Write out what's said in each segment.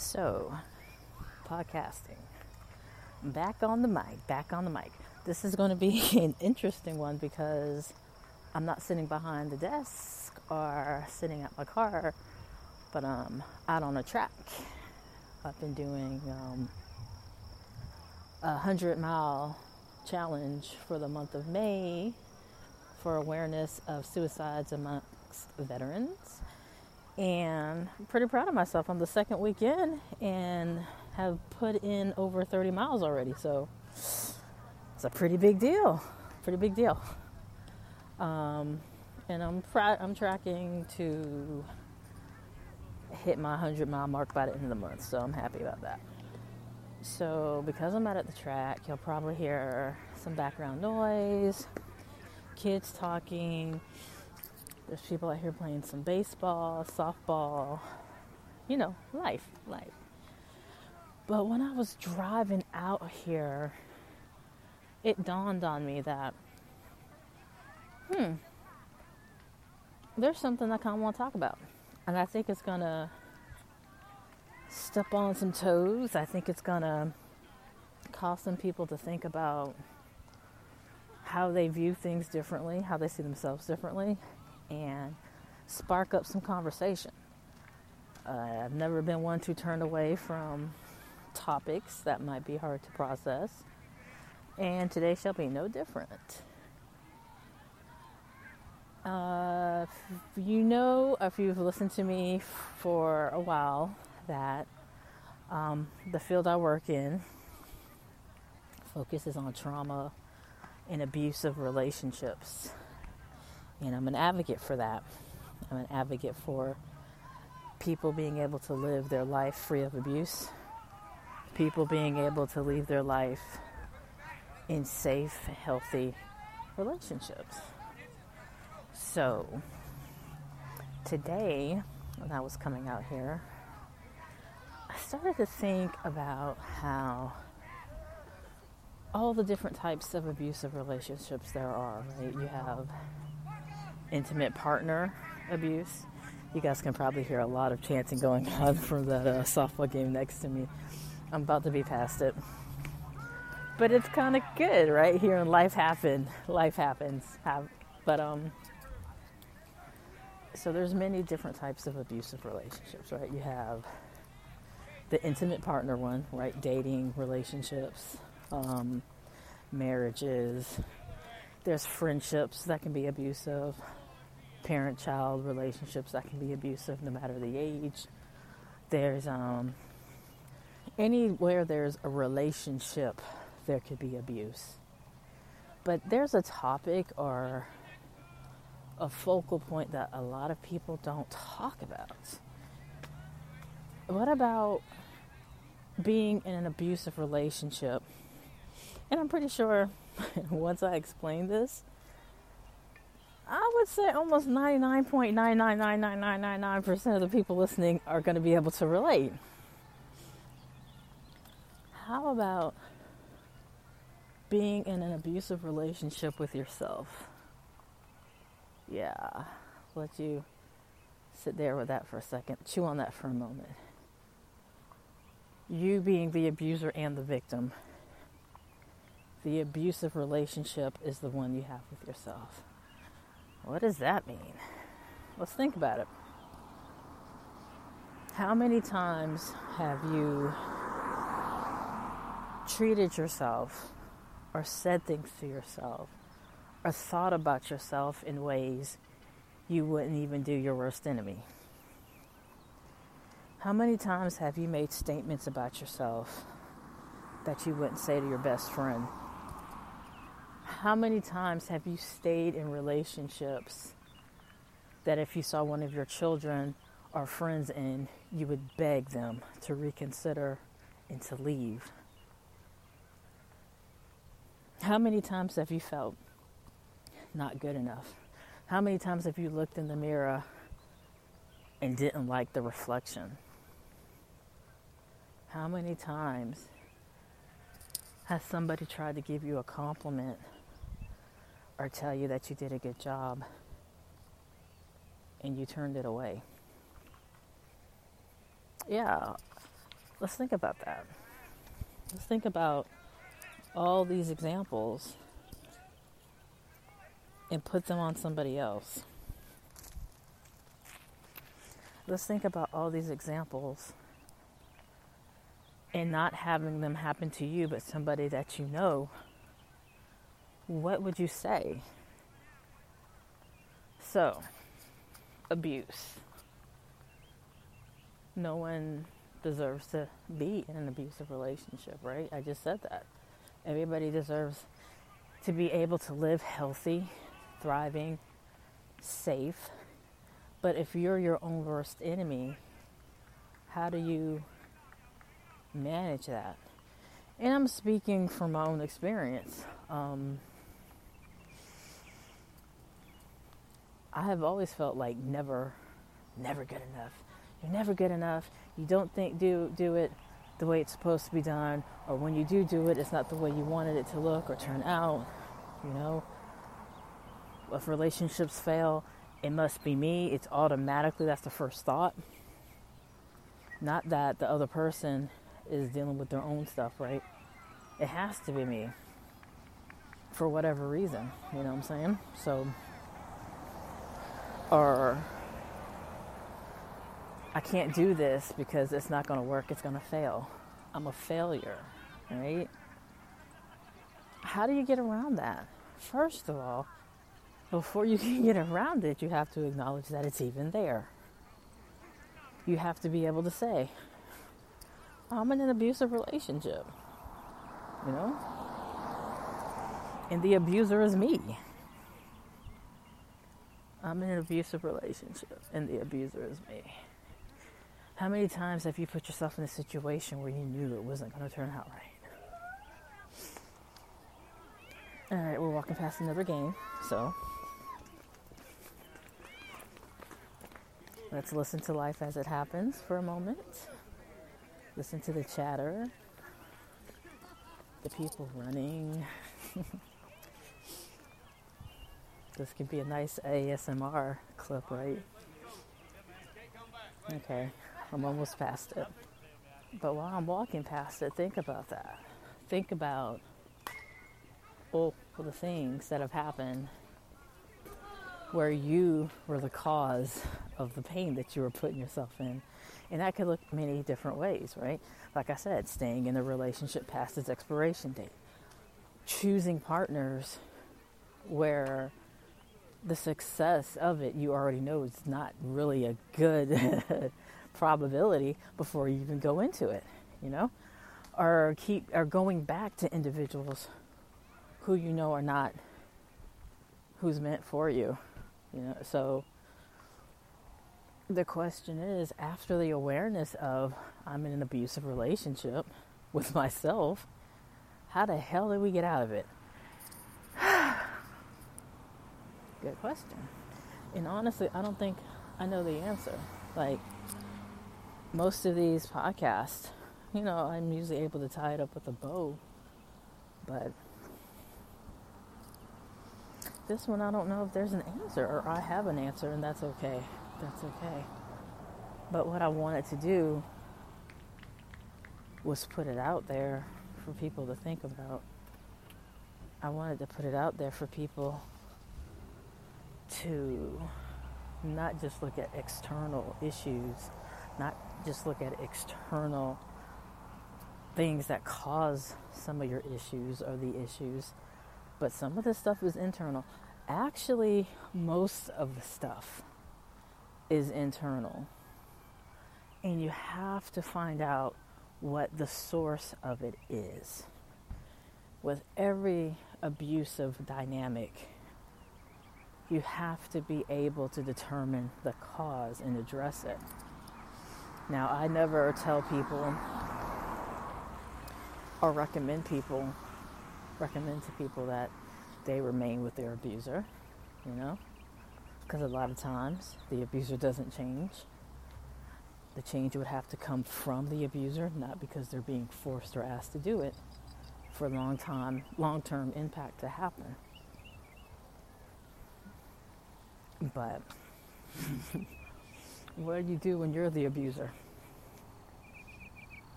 So, podcasting. Back on the mic, back on the mic. This is going to be an interesting one because I'm not sitting behind the desk or sitting at my car, but I'm out on a track. I've been doing um, a 100 mile challenge for the month of May for awareness of suicides amongst veterans. And I'm pretty proud of myself. I'm the second weekend and have put in over 30 miles already. So it's a pretty big deal. Pretty big deal. Um, and I'm I'm tracking to hit my 100 mile mark by the end of the month. So I'm happy about that. So because I'm out at the track, you'll probably hear some background noise, kids talking. There's people out here playing some baseball, softball, you know, life, life. But when I was driving out here, it dawned on me that, hmm, there's something I kind of want to talk about. And I think it's going to step on some toes. I think it's going to cause some people to think about how they view things differently, how they see themselves differently, and spark up some conversation. Uh, I've never been one to turn away from topics that might be hard to process, and today shall be no different. Uh, you know, if you've listened to me for a while, that um, the field I work in focuses on trauma and abusive relationships. And I'm an advocate for that. I'm an advocate for people being able to live their life free of abuse, people being able to live their life in safe, healthy relationships. So, today, when I was coming out here, I started to think about how all the different types of abusive relationships there are, right? You have intimate partner abuse. You guys can probably hear a lot of chanting going on from that uh, softball game next to me. I'm about to be past it. But it's kind of good, right? Here in life happen, life happens. But um so there's many different types of abusive relationships, right? You have the intimate partner one, right? Dating relationships, um, marriages. There's friendships that can be abusive, parent child relationships that can be abusive no matter the age. There's um, anywhere there's a relationship, there could be abuse. But there's a topic or a focal point that a lot of people don't talk about. What about being in an abusive relationship and I'm pretty sure once I explain this, I would say almost 99.9999999% of the people listening are going to be able to relate. How about being in an abusive relationship with yourself? Yeah, let you sit there with that for a second, chew on that for a moment. You being the abuser and the victim the abusive relationship is the one you have with yourself. What does that mean? Let's think about it. How many times have you treated yourself or said things to yourself or thought about yourself in ways you wouldn't even do your worst enemy? How many times have you made statements about yourself that you wouldn't say to your best friend? How many times have you stayed in relationships that if you saw one of your children or friends in, you would beg them to reconsider and to leave? How many times have you felt not good enough? How many times have you looked in the mirror and didn't like the reflection? How many times has somebody tried to give you a compliment or tell you that you did a good job and you turned it away. Yeah, Let's think about that. Let's think about all these examples and put them on somebody else. Let's think about all these examples and not having them happen to you, but somebody that you know. What would you say? So, abuse. No one deserves to be in an abusive relationship, right? I just said that. Everybody deserves to be able to live healthy, thriving, safe. But if you're your own worst enemy, how do you manage that? And I'm speaking from my own experience. Um, I have always felt like never, never good enough. You're never good enough. You don't think do do it the way it's supposed to be done, or when you do do it, it's not the way you wanted it to look or turn out. You know, if relationships fail, it must be me. It's automatically that's the first thought. Not that the other person is dealing with their own stuff, right? It has to be me for whatever reason. You know what I'm saying? So, or I can't do this because it's not going to work, it's going to fail. I'm a failure, right? How do you get around that? First of all, before you can get around it, you have to acknowledge that it's even there. You have to be able to say, I'm in an abusive relationship, you know? And the abuser is me. I'm in an abusive relationship, and the abuser is me. How many times have you put yourself in a situation where you knew it wasn't going to turn out right? All right, we're walking past another game, so let's listen to life as it happens for a moment. Listen to the chatter, the people running. this could be a nice ASMR clip, right? Okay. I'm almost past it. But while I'm walking past it, think about that. Think about all the things that have happened where you were the cause of the pain that you were putting yourself in. And that could look many different ways, right? Like I said, staying in a relationship past its expiration date, choosing partners where the success of it you already know is not really a good probability before you even go into it, you know? Or keep or going back to individuals who you know are not who's meant for you. You know, so the question is after the awareness of I'm in an abusive relationship with myself, how the hell did we get out of it? Good question. And honestly, I don't think I know the answer. Like, most of these podcasts, you know, I'm usually able to tie it up with a bow. But this one, I don't know if there's an answer or I have an answer, and that's okay. That's okay. But what I wanted to do was put it out there for people to think about. I wanted to put it out there for people to not just look at external issues, not just look at external things that cause some of your issues or the issues, but some of the stuff is internal. Actually, most of the stuff is internal. And you have to find out what the source of it is. With every abusive dynamic, you have to be able to determine the cause and address it. Now, I never tell people or recommend people, recommend to people that they remain with their abuser, you know, because a lot of times the abuser doesn't change. The change would have to come from the abuser, not because they're being forced or asked to do it for long time, long term impact to happen. But what do you do when you're the abuser?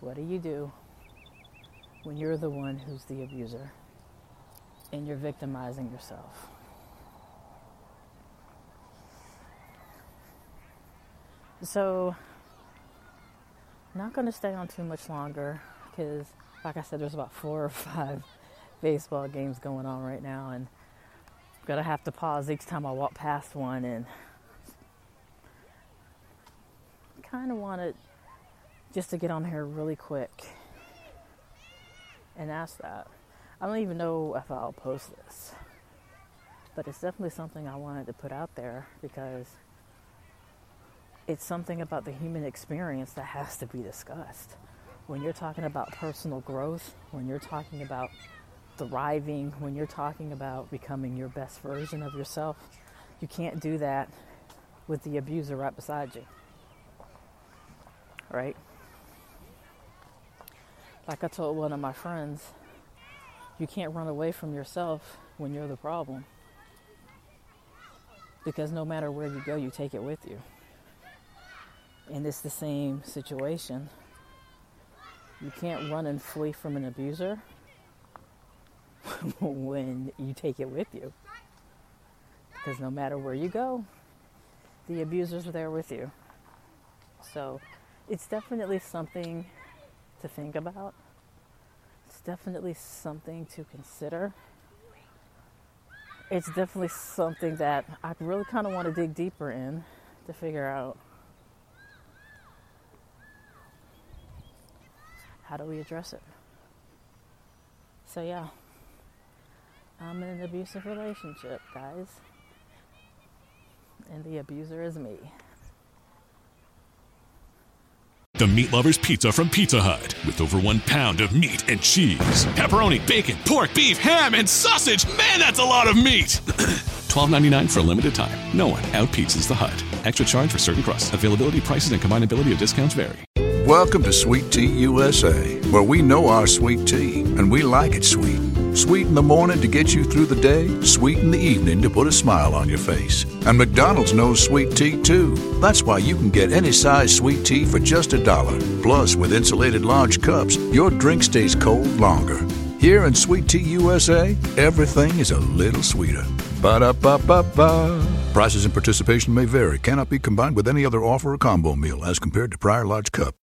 What do you do when you're the one who's the abuser and you're victimizing yourself? So, not going to stay on too much longer because, like I said, there's about four or five baseball games going on right now, and I'm to have to pause each time I walk past one and kind of want wanted just to get on here really quick and ask that. I don't even know if I'll post this, but it's definitely something I wanted to put out there because it's something about the human experience that has to be discussed. When you're talking about personal growth, when you're talking about thriving, when you're talking about becoming your best version of yourself, you can't do that with the abuser right beside you. Right? Like I told one of my friends, you can't run away from yourself when you're the problem. Because no matter where you go, you take it with you and it's the same situation. You can't run and flee from an abuser when you take it with you. Because no matter where you go, the abusers are there with you. So it's definitely something to think about. It's definitely something to consider. It's definitely something that I really kind of want to dig deeper in to figure out how do we address it? So, yeah, I'm in an abusive relationship, guys. And the abuser is me. The Meat Lovers Pizza from Pizza Hut with over one pound of meat and cheese, pepperoni, bacon, pork, beef, ham, and sausage. Man, that's a lot of meat. $12.99 for a limited time. No one out pizzas the Hut. Extra charge for certain crusts. Availability, prices, and combinability of discounts vary. Welcome to Sweet Tea USA, where we know our sweet tea and we like it sweet. Sweet in the morning to get you through the day, sweet in the evening to put a smile on your face. And McDonald's knows sweet tea too. That's why you can get any size sweet tea for just a dollar. Plus, with insulated large cups, your drink stays cold longer. Here in Sweet Tea USA, everything is a little sweeter. Ba da ba ba ba. Prices and participation may vary, cannot be combined with any other offer or combo meal as compared to prior large cup.